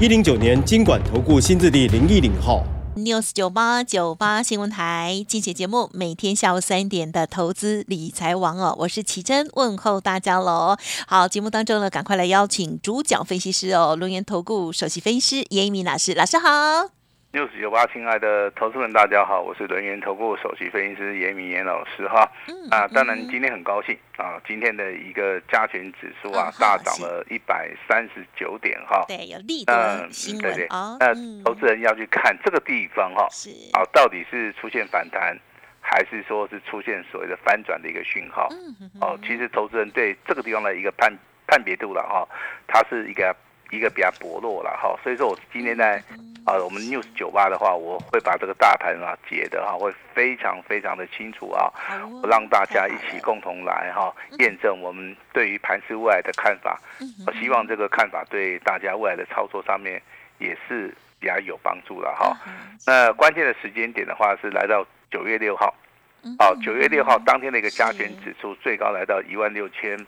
一零九年经管投顾新字第零一零号。News 九八九八新闻台今期节目，每天下午三点的投资理财王哦，我是奇珍，问候大家喽。好，节目当中呢，赶快来邀请主讲分析师哦，轮源投顾首席分析师严一鸣老师，老师好。News 九八，亲爱的投资们，大家好，我是轮源投顾首席分析师严明严老师哈。嗯啊，当然今天很高兴啊，今天的一个加权指数啊嗯，大涨了一百三十九点哈。对，有利多嗯，新对对。那嗯投资人要去看这个地方哈，是啊，到底是出现反弹，还是说是出现所谓的翻转的一个讯号？嗯哦，其实投资人对这个地方的一个判判别度了哈，它是一个一个比较薄弱了哈，所以说我今天在啊我们 news 酒吧的话，我会把这个大盘啊解的哈会非常非常的清楚啊，我让大家一起共同来哈验证我们对于盘市未来的看法，嗯我希望这个看法对大家未来的操作上面也是比较有帮助了哈。嗯那关键的时间点的话是来到九月六号。嗯。哦，九月六号当天的一个加权指数最高来到一万六千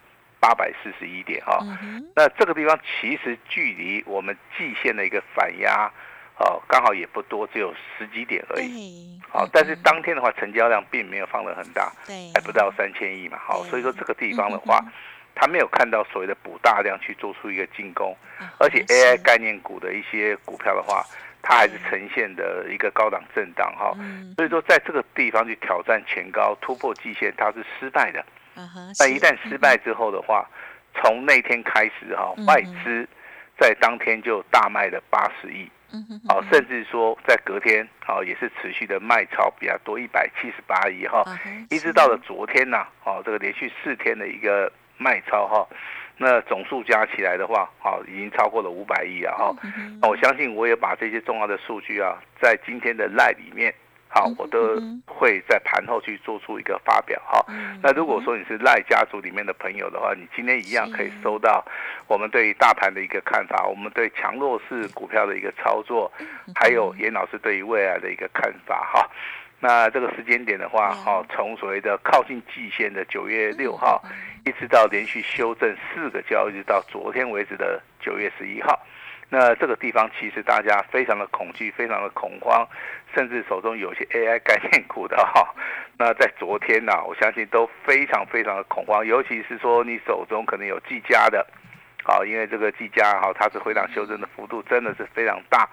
八百四十一点哈、嗯那这个地方其实距离我们季线的一个反压，哦，刚好也不多，只有十几点而已。对，好、但是当天的话，成交量并没有放得很大，对还不到三千亿嘛。好、对所以说这个地方的话嗯，它没有看到所谓的补大量去做出一个进攻，嗯而且 AI 概念股的一些股票的话，它还是呈现的一个高档震荡哈。嗯所以说，在这个地方去挑战前高、突破季线，它是失败的。嗯哼那一旦失败之后的话，从那天开始哈、嗯外资在当天就大卖了八十亿，嗯哼哦，甚至说在隔天哦也是持续的卖超比较多，一百七十八亿哈，一直到了昨天呐、哦，这个连续四天的一个卖超哈、那总数加起来的话，好、已经超过了五百亿啊哈。嗯那我相信我也把这些重要的数据啊，在今天的赖里面，好嗯，我都嗯会在盘后去做出一个发表哈。嗯那如果说你是赖家族里面的朋友的话，你今天一样可以收到我们对于大盘的一个看法，我们对强弱势股票的一个操作，嗯还有严老师对于未来的一个看法哈。那这个时间点的话，嗯。哈，从所谓的靠近季线的九月六号，嗯。一直到连续修正四个交易日到昨天为止的九月十一号，那这个地方其实大家非常的恐惧，非常的恐慌，甚至手中有些 AI 概念股的哈，那在昨天呢、我相信都非常非常的恐慌，尤其是说你手中可能有技嘉的，好，因为这个技嘉哈，它是回档修正的幅度真的是非常大。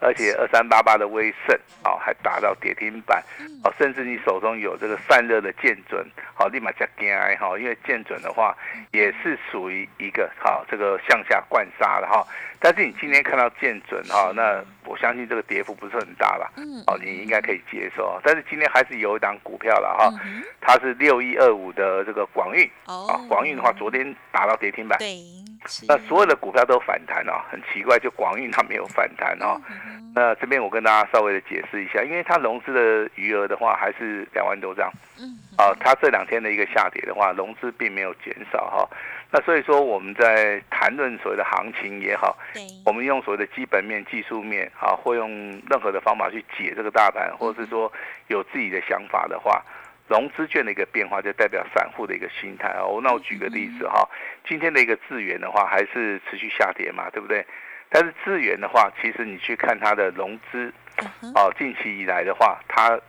而且二三八八的威盛哦，还达到跌停板哦，甚至你手中有这个散热的剑准，好，立马加 g i 哈，因为剑准的话也是属于一个好这个向下灌杀的哈。但是你今天看到剑准哈，那我相信这个跌幅不是很大了，嗯。哦，你应该可以接受。但是今天还是有一档股票了哈它是六一二五的这个广运。哦。啊，广运的话昨天达到跌停板，对。是那所有的股票都反弹哦，很奇怪，就广运它没有反弹哦。嗯那这边我跟大家稍微的解释一下，因为它融资的余额的话还是两万多张，嗯啊，它这两天的一个下跌的话，融资并没有减少哈。那所以说我们在谈论所谓的行情也好，对。我们用所谓的基本面、技术面啊，或用任何的方法去解这个大盘，或者是说有自己的想法的话，融资券的一个变化就代表散户的一个心态哦。那我举个例子哈，今天的一个资源的话还是持续下跌嘛，对不对？但是资源的话，其实你去看它的融资哦，近期以来的话，它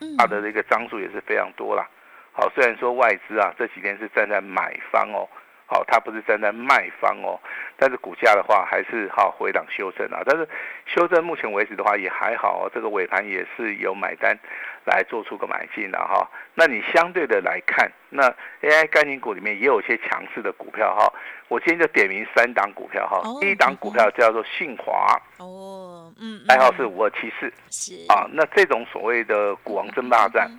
嗯它的这个张数也是非常多啦。好，虽然说外资啊这几天是站在买方哦，好，它不是站在卖方哦，但是股价的话还是好回档修正啊。但是修正目前为止的话也还好哦，这个尾盘也是有买单来做出个买进了哈。那你相对的来看，那 AI 概念股里面也有一些强势的股票哈。我今天就点名三档股票哈。第一档股票叫做信华。哦，嗯，代号是五二七四。是啊，那这种所谓的股王争霸战，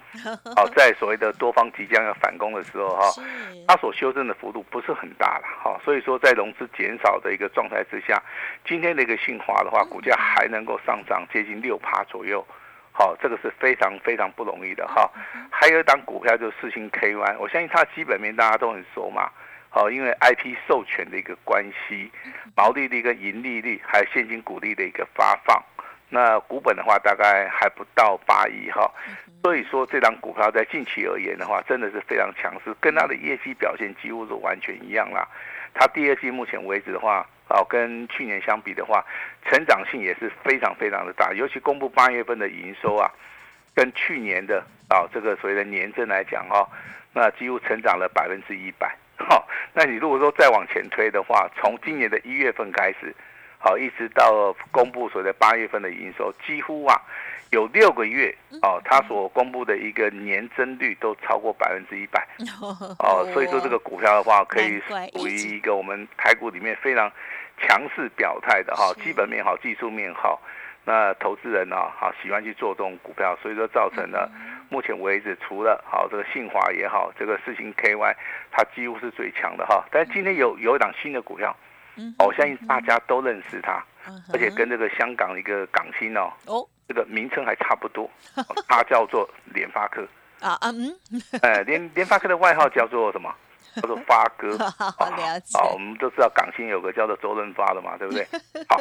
好，在所谓的多方即将要反攻的时候哈，它所修正的幅度不是很大了哈。所以说，在融资减少的一个状态之下，今天的一个信华的话，股价还能够上涨接近六趴左右。好，这个是非常非常不容易的哈。还有一档股票就是四星 KY，我相信它基本面大家都很熟嘛。好，因为 IP 授权的一个关系，毛利率跟盈利率，还有现金股利的一个发放，那股本的话大概还不到八亿哈。所以说这档股票在近期而言的话，真的是非常强势，跟它的业绩表现几乎是完全一样啦。它第二季目前为止的话，哦，跟去年相比的话，成长性也是非常非常的大。尤其公布八月份的营收啊，跟去年的啊这个所谓的年增来讲哈，那几乎成长了百分之一百。好，那你如果说再往前推的话，从今年的一月份开始，好，一直到公布所谓的八月份的营收，几乎啊。有六个月哦，它所公布的一个年增率都超过百分之一百 哦，所以说这个股票的话，可以属于一个我们台股里面非常强势表态的哈，基本面好，技术面好，那投资人呢，好喜欢去做这种股票，所以说造成了目前为止，除了好这个信华也好，这个四星 KY 它几乎是最强的哈，但是今天有有一档新的股票，我相信大家都认识它，而且跟这个香港一个港星哦。这个名称还差不多，它叫做联发科。啊嗯，哎联联发科的外号叫做什么？叫做发哥。好了解。好，我们都知道港星有个叫做周润发的嘛，对不对？好，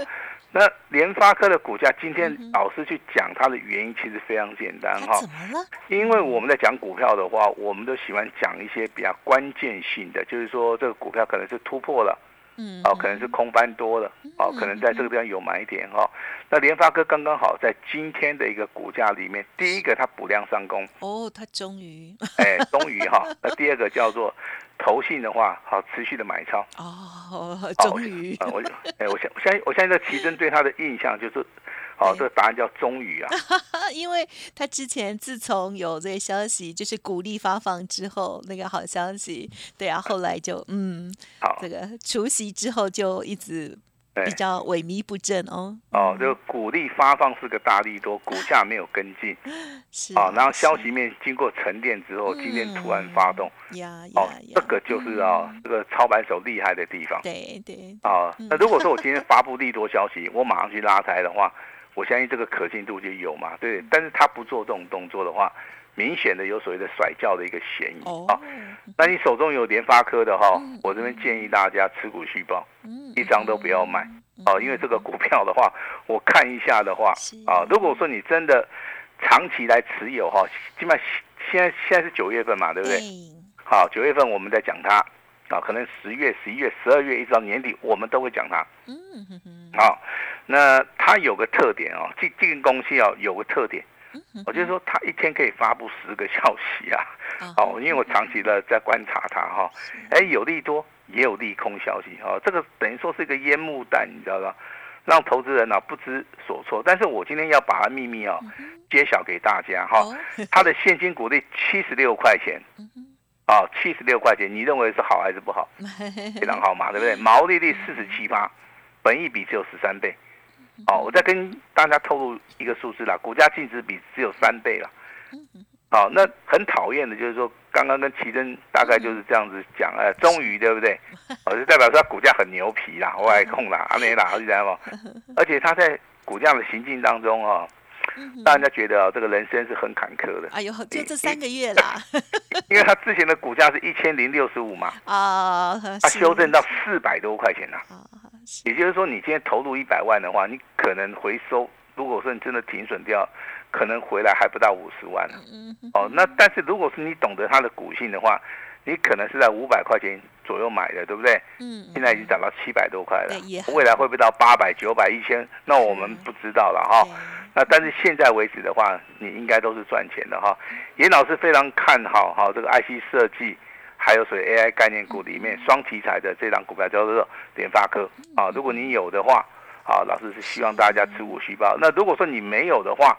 那联发科的股价今天老师去讲它的原因，其实非常简单哈。怎么了？因为我们在讲股票的话，我们都喜欢讲一些比较关键性的，就是说这个股票可能是突破了。嗯，哦，可能是空翻多了，哦，可能在这个地方有买点哈。那联发科刚刚好在今天的一个股价里面，第一个它补量上攻，哦，它终于，哎，终于哈。那第二个叫做投信的话，好持续的买超，哦，终于，我，哎，我相我相信我相信在奇珍对他的印象就是。好，这个答案叫终于啊，因为他之前自从有这个消息，就是鼓励发放之后，那个好消息，对啊，后来就嗯，好，这个除夕之后就一直比较萎靡不振哦。哦，这个鼓励发放是个大力多，股价没有跟进，是啊，然后消息面经过沉淀之后，今天突然发动，呀，哦，这个就是啊，这个操盘手厉害的地方，对对，啊，那如果说我今天发布利多消息，我马上去拉抬的话。我相信这个可信度就有嘛，对，但是他不做这种动作的话，明显的有所谓的甩轿的一个嫌疑啊。那你手中有联发科的哈，我这边建议大家持股续报，一张都不要卖啊，因为这个股票的话，我看一下的话啊，如果说你真的长期来持有哈，基本上现在现在是九月份嘛，对不对？好，九月份我们在讲它。啊，可能十月、十一月、十二月一直到年底，我们都会讲它。嗯哼哼。好，那它有个特点哦，这这个公司哦有个特点，我就说它一天可以发布十个消息啊。哦，因为我长期的在观察它哈，哎，有利多也有利空消息哦，这个等于说是一个烟幕弹，你知道吧？让投资人呢不知所措。但是我今天要把它秘密哦揭晓给大家哈，它的现金股利七十六块钱。哦，七十六块钱，你认为是好还是不好？非常好嘛，对不对？毛利率四十七八，本益比只有十三倍。哦，我再跟大家透露一个数字啦，股价净值比只有三倍了。好，那很讨厌的就是说，刚刚跟奇珍大概就是这样子讲，哎，终于对不对？哦，就代表说股价很牛皮啦，外控啦，阿美啦，知道吗？而且它在股价的行进当中啊。让人家觉得啊，这个人生是很坎坷的。哎呦，就这三个月啦。因为他之前的股价是一千零六十五嘛，啊，他修正到四百多块钱了。也就是说，你今天投入一百万的话，你可能回收，如果说你真的停损掉，可能回来还不到五十万哦，那但是如果是你懂得它的股性的话，你可能是在五百块钱左右买的，对不对？嗯。现在已经涨到七百多块了，未来会不会到八百、九百、一千？那我们不知道了哈。那但是现在为止的话，你应该都是赚钱的哈。严老师非常看好哈这个 IC 设计，还有所谓 AI 概念股里面双题材的这档股票叫做联发科啊。如果你有的话，啊，老师是希望大家持股续报。那如果说你没有的话，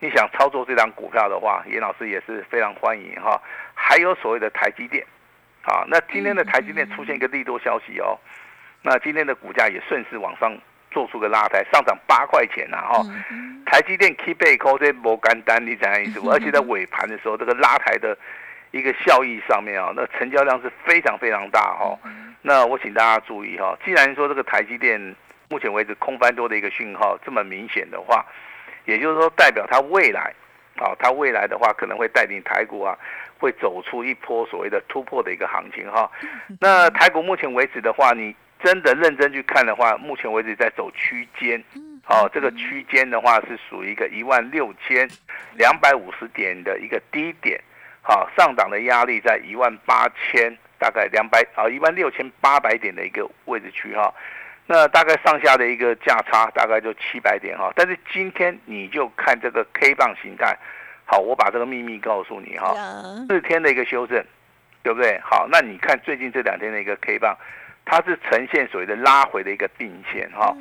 你想操作这张股票的话，严老师也是非常欢迎哈。还有所谓的台积电，啊，那今天的台积电出现一个利多消息哦，那今天的股价也顺势往上做出个拉抬，上涨八块钱呐哈。台积电 keep 背靠这摩干单，你怎样意思？而且在尾盘的时候，这个拉抬的一个效益上面啊，那成交量是非常非常大哈。那我请大家注意哈，既然说这个台积电目前为止空翻多的一个讯号这么明显的话，也就是说代表它未来，啊，它未来的话可能会带领台股啊，会走出一波所谓的突破的一个行情哈。那台股目前为止的话，你真的认真去看的话，目前为止在走区间，哦，这个区间的话是属于一个一万六千两百五十点的一个低点，好，上档的压力在一万八千。大概两百啊，一万六千八百点的一个位置区哈，那大概上下的一个价差大概就七百点哈。但是今天你就看这个 K 棒形态，好，我把这个秘密告诉你哈，四天的一个修正，对不对？好，那你看最近这两天的一个 K 棒，它是呈现所谓的拉回的一个并线哈，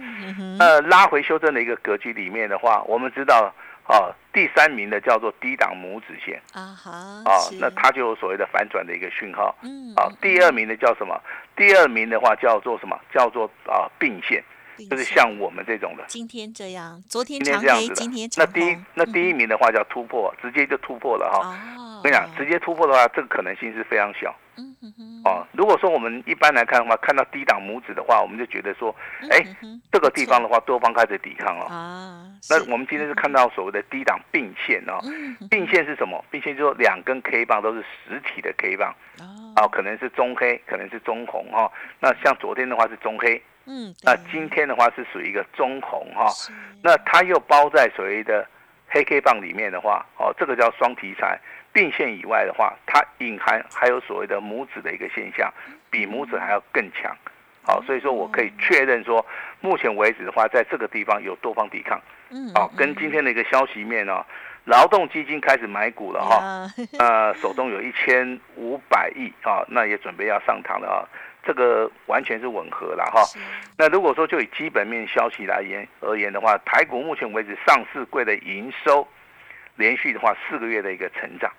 呃，拉回修正的一个格局里面的话，我们知道。哦，第三名的叫做低档拇指线啊哈，啊，那它就有所谓的反转的一个讯号。嗯，啊，第二名的叫什么？第二名的话叫做什么？叫做啊并线，就是像我们这种的。今天这样，昨天长黑，今天那第一那第一名的话叫突破，直接就突破了哈。我跟你讲，直接突破的话，这个可能性是非常小。嗯哼哼。哦，如果说我们一般来看的话，看到低档拇指的话，我们就觉得说，哎，这个地方的话，多方开始抵抗了。啊。那我们今天是看到所谓的低档并线哦。并线是什么？并线就是两根 K 棒都是实体的 K 棒。哦。可能是中黑，可能是中红哈。那像昨天的话是中黑。嗯。那今天的话是属于一个中红哈。那它又包在所谓的黑 K 棒里面的话，哦，这个叫双题材。并线以外的话，它隐含还有所谓的拇指的一个现象，比拇指还要更强。好，所以说我可以确认说，目前为止的话，在这个地方有多方抵抗。嗯，好，跟今天的一个消息面呢，劳动基金开始买股了哈，呃，手中有一千五百亿啊，那也准备要上堂了啊，这个完全是吻合了哈。那如果说就以基本面消息来言而言的话，台股目前为止上市柜的营收连续的话四个月的一个成长。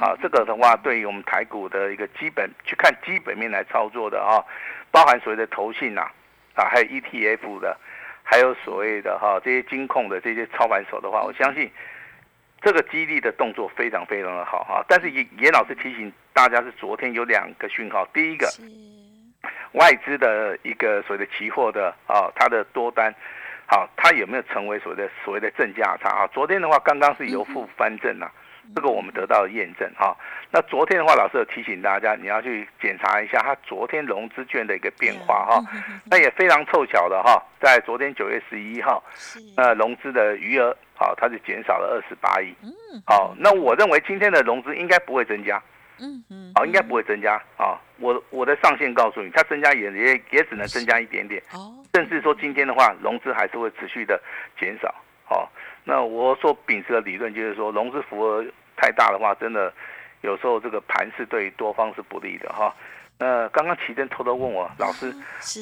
啊，这个的话，对于我们台股的一个基本去看基本面来操作的啊，包含所谓的投信呐，啊，还有 ETF 的，还有所谓的哈这些金控的这些操盘手的话，我相信这个激励的动作非常非常的好哈。但是严严老师提醒大家，是昨天有两个讯号，第一个外资的一个所谓的期货的啊，它的多单，好，它有没有成为所谓的所谓的正价差啊？昨天的话，刚刚是由负翻正呐。这个我们得到了验证哈。那昨天的话，老师有提醒大家，你要去检查一下它昨天融资券的一个变化哈。那也非常凑巧的哈，在昨天九月十一号，那融资的余额好，它是减少了二十八亿。嗯。好，那我认为今天的融资应该不会增加。嗯嗯。好，应该不会增加啊。我我的上限告诉你，它增加也也也只能增加一点点。哦。甚至说今天的话，融资还是会持续的减少。好。那我所秉持的理论就是说，融资符合太大的话，真的有时候这个盘是对多方是不利的哈。那刚刚奇珍偷偷问我老师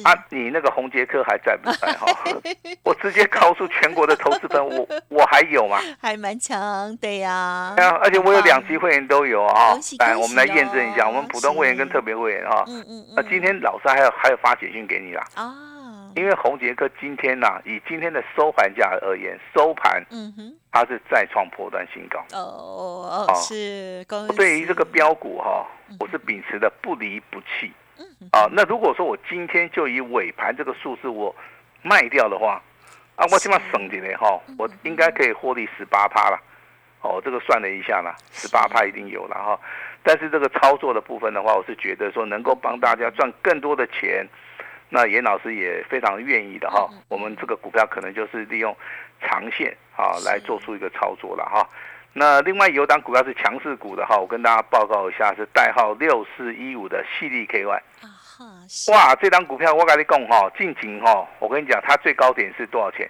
啊，你那个红杰克还在不在哈？我直接告诉全国的投资人，我我还有吗？还蛮强，对呀。对啊，而且我有两级会员都有啊。来，我们来验证一下，我们普通会员跟特别会员哈。嗯嗯嗯。那今天老师还有还有发简讯给你啦。啊。因为红杰克今天呐，以今天的收盘价而言，收盘，嗯哼，它是再创破断新高。哦哦，是。对于这个标股哈，我是秉持的不离不弃。嗯啊，那如果说我今天就以尾盘这个数字我卖掉的话，啊，我起码省点嘞哈，我应该可以获利十八趴了。哦，这个算了一下啦，十八趴一定有了哈。但是这个操作的部分的话，我是觉得说能够帮大家赚更多的钱。那严老师也非常愿意的哈，我们这个股票可能就是利用长线啊来做出一个操作了哈。那另外有档股票是强势股的哈，我跟大家报告一下，是代号六四一五的细粒 KY。哇，这张股票我跟你讲哈，近景哈，我跟你讲，它最高点是多少钱？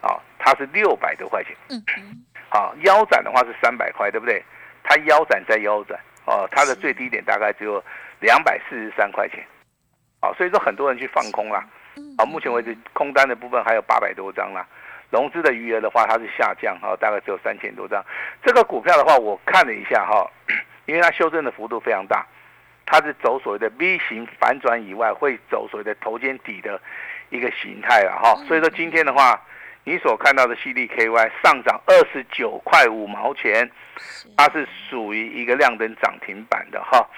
啊，它是六百多块钱。嗯嗯。啊，腰斩的话是三百块，对不对？它腰斩再腰斩，哦，它的最低点大概只有两百四十三块钱。啊，所以说很多人去放空啦，啊，目前为止空单的部分还有八百多张啦，融资的余额的话，它是下降哈，大概只有三千多张。这个股票的话，我看了一下哈，因为它修正的幅度非常大，它是走所谓的 V 型反转以外，会走所谓的头肩底的一个形态了哈。所以说今天的话，你所看到的 C D K Y 上涨二十九块五毛钱，它是属于一个亮灯涨停板的哈。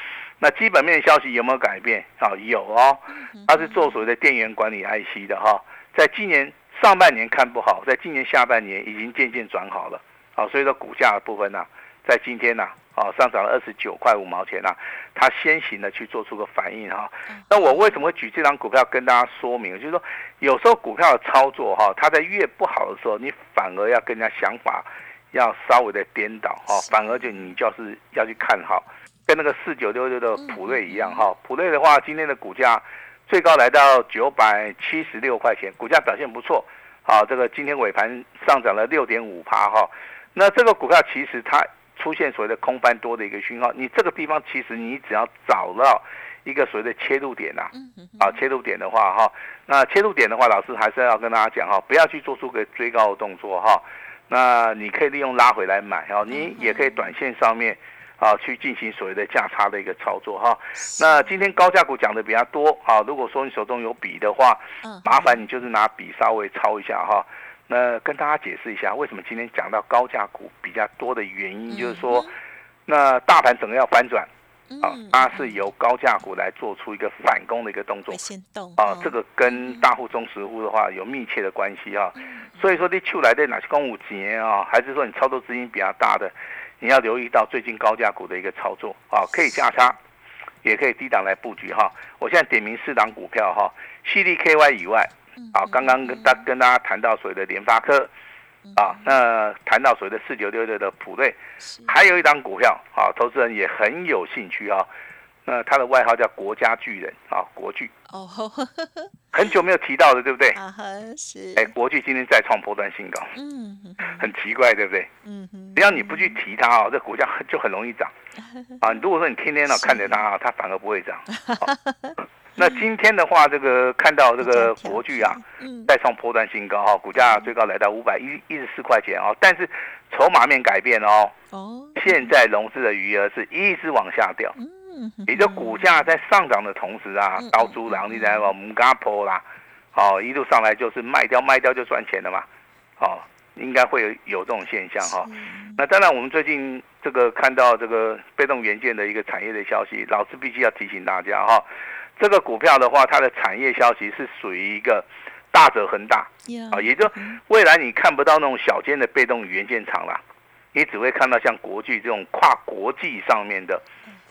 那基本面消息有没有改变啊？有哦，它是做所谓的电源管理 IC 的哈，在今年。上半年看不好，在今年下半年已经渐渐转好了，好，所以说股价的部分呢，在今天呢，啊上涨了二十九块五毛钱啊，它先行的去做出个反应哈。那我为什么会举这张股票跟大家说明？就是说，有时候股票的操作哈，它在越不好的时候，你反而要跟人家想法要稍微的颠倒哈，反而就你就是要去看好，跟那个四九六六的普瑞一样哈，普瑞的话，今天的股价。最高来到九百七十六块钱，股价表现不错，好，这个今天尾盘上涨了六点五趴哈。那这个股票其实它出现所谓的空翻多的一个讯号，你这个地方其实你只要找到一个所谓的切入点呐，啊，切入点的话哈，那切入点的话，老师还是要跟大家讲哈，不要去做出个追高的动作哈，那你可以利用拉回来买哈，你也可以短线上面。啊，去进行所谓的价差的一个操作哈。那今天高价股讲的比较多啊。如果说你手中有笔的话，麻烦你就是拿笔稍微抄一下哈。那跟大家解释一下，为什么今天讲到高价股比较多的原因，就是说，那大盘整个要反转啊，它是由高价股来做出一个反攻的一个动作。先动啊，这个跟大户、中实户的话有密切的关系啊。所以说，你出来的哪些公五几年啊，还是说你操作资金比较大的？你要留意到最近高价股的一个操作啊，可以价差，也可以低档来布局哈。我现在点名四档股票哈，CDKY 以外，啊，刚刚跟大跟大家谈到所谓的联发科，啊，那谈到所谓的四九六六的普瑞，还有一档股票啊，投资人也很有兴趣啊。那他的外号叫国家巨人啊，国巨哦，很久没有提到的，对不对？啊是。哎，国巨今天再创波段新高，嗯，很奇怪，对不对？嗯哼。只要你不去提它啊，这股价就很容易涨 啊。如果说你天天呢看着它啊，它反而不会涨。那今天的话，这个看到这个国巨啊，再创波段新高哈，股价最高来到五百一一十四块钱哦，但是筹码面改变哦，哦，现在融资的余额是一直往下掉。你的股价在上涨的同时啊，刀猪狼你在往唔加坡啦，哦，一路上来就是卖掉卖掉就赚钱了嘛，哦，应该会有有这种现象哈。那当然，我们最近这个看到这个被动元件的一个产业的消息，老师必须要提醒大家哈，这个股票的话，它的产业消息是属于一个大者恒大。啊，也就未来你看不到那种小间的被动元件厂了，你只会看到像国际这种跨国际上面的。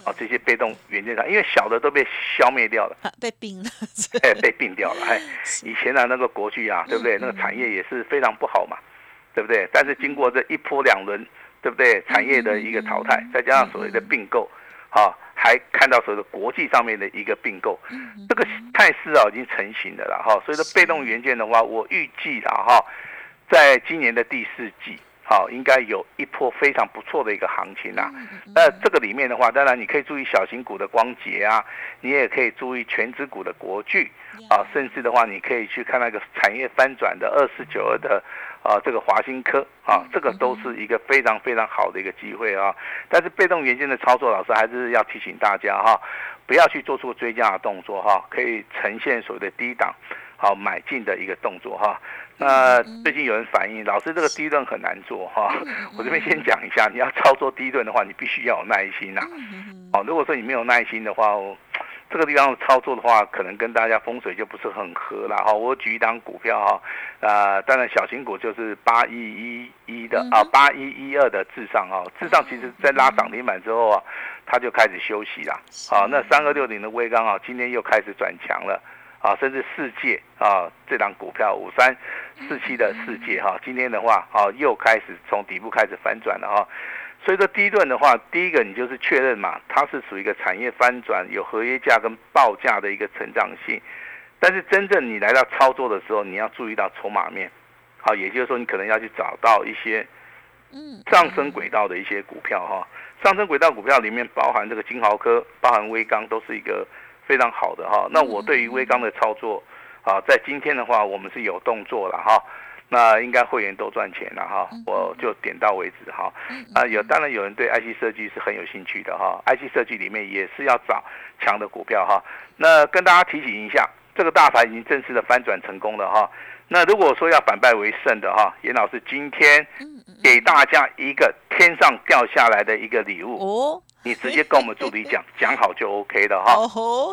啊，这些被动元件厂，因为小的都被消灭掉了，被并了，哎，被并掉了。哎，以前的那个国巨啊，对不对？那个产业也是非常不好嘛，对不对？但是经过这一波两轮，对不对？产业的一个淘汰，再加上所谓的并购，啊，还看到所谓的国际上面的一个并购，这个态势啊已经成型的了哈。所以说被动元件的话，我预计了哈，在今年的第四季。好，应该有一波非常不错的一个行情啊。那这个里面的话，当然你可以注意小型股的光捷啊，你也可以注意全指股的国巨啊，甚至的话，你可以去看那个产业翻转的二四九二的啊，这个华新科啊，这个都是一个非常非常好的一个机会啊。但是被动元件的操作，老师还是要提醒大家哈，不要去做出追加的动作哈，可以呈现所谓的低档好买进的一个动作哈。那最近有人反映，老师这个低顿很难做哈。我这边先讲一下，你要操作低顿的话，你必须要有耐心呐。哦，如果说你没有耐心的话，这个地方操作的话，可能跟大家风水就不是很合了哈。我举一档股票哈，呃，当然小型股就是八一一一的啊，八一一二的至上啊，至上其实在拉涨停板之后啊，它就开始休息了。好，那三二六零的微钢啊，今天又开始转强了。啊，甚至世界啊，这档股票五三四七的世界哈，今天的话啊，又开始从底部开始反转了哈。所以说第一段的话，第一个你就是确认嘛，它是属于一个产业翻转，有合约价跟报价的一个成长性。但是真正你来到操作的时候，你要注意到筹码面，好，也就是说你可能要去找到一些嗯上升轨道的一些股票哈。上升轨道股票里面包含这个金豪科，包含微钢，都是一个。非常好的哈，那我对于微钢的操作啊，在今天的话，我们是有动作了哈。那应该会员都赚钱了哈，我就点到为止哈。啊，有当然有人对 IC 设计是很有兴趣的哈，IC 设计里面也是要找强的股票哈。那跟大家提醒一下，这个大盘已经正式的翻转成功了哈。那如果说要反败为胜的哈，严老师今天给大家一个天上掉下来的一个礼物哦，你直接跟我们助理讲，讲好就 OK 了哈，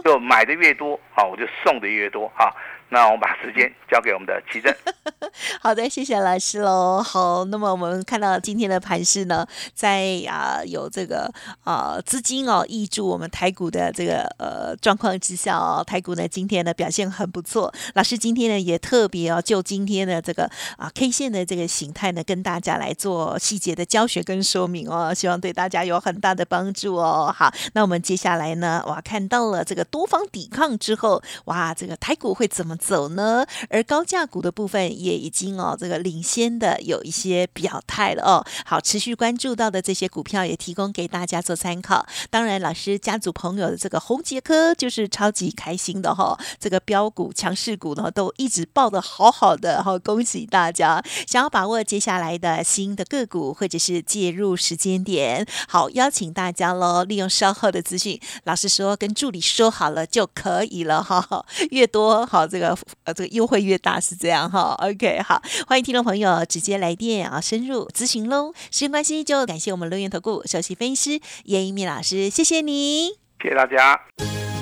就买的越多好，我就送的越多哈。那我们把时间交给我们的奇正。好的，谢谢老师喽。好，那么我们看到今天的盘势呢，在啊有这个啊资金哦挹注我们台股的这个呃状况之下哦，台股呢今天呢表现很不错。老师今天呢也特别哦就今天的这个啊 K 线的这个形态呢，跟大家来做细节的教学跟说明哦，希望对大家有很大的帮助哦。好，那我们接下来呢，哇看到了这个多方抵抗之后，哇这个台股会怎么？走呢，而高价股的部分也已经哦，这个领先的有一些表态了哦。好，持续关注到的这些股票也提供给大家做参考。当然，老师家族朋友的这个红杰科就是超级开心的哈，这个标股强势股呢都一直报的好好的哈，恭喜大家！想要把握接下来的新的个股或者是介入时间点，好，邀请大家喽，利用稍后的资讯，老师说跟助理说好了就可以了哈，越多好这个。呃，这个优惠越大是这样哈。OK，好，欢迎听众朋友直接来电啊，深入咨询喽。时间关系，就感谢我们乐源投顾首席分析师叶一鸣老师，谢谢你，谢谢大家。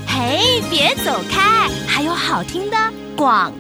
嘿，别走开，还有好听的广。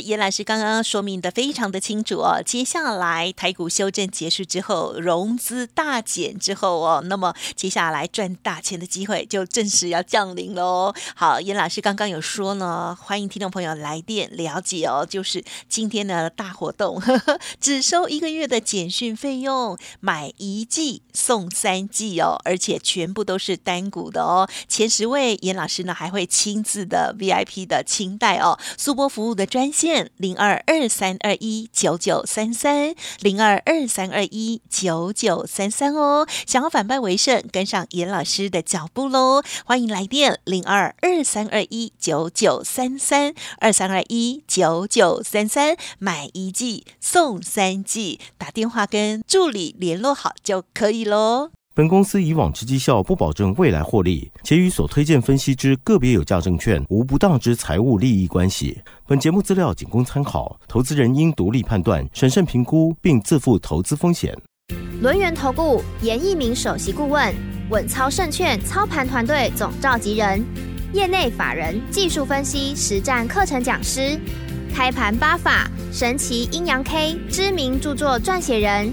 严老师刚刚说明的非常的清楚哦，接下来台股修正结束之后，融资大减之后哦，那么接下来赚大钱的机会就正式要降临喽。好，严老师刚刚有说呢，欢迎听众朋友来电了解哦，就是今天的大活动，呵 呵只收一个月的简讯费用，买一季送三季哦，而且全部都是单股的哦。前十位严老师呢还会亲自的 VIP 的清代哦，速播服务的。专线线零二二三二一九九三三零二二三二一九九三三哦，想要反败为胜，跟上严老师的脚步喽！欢迎来电零二二三二一九九三三二三二一九九三三，买一季送三季，打电话跟助理联络好就可以喽。本公司以往之绩效不保证未来获利，且与所推荐分析之个别有价证券无不当之财务利益关系。本节目资料仅供参考，投资人应独立判断、审慎评估，并自负投资风险。轮源投顾严一鸣首席顾问，稳操胜券操盘团队总召集人，业内法人技术分析实战课程讲师，开盘八法神奇阴阳 K 知名著作撰写人。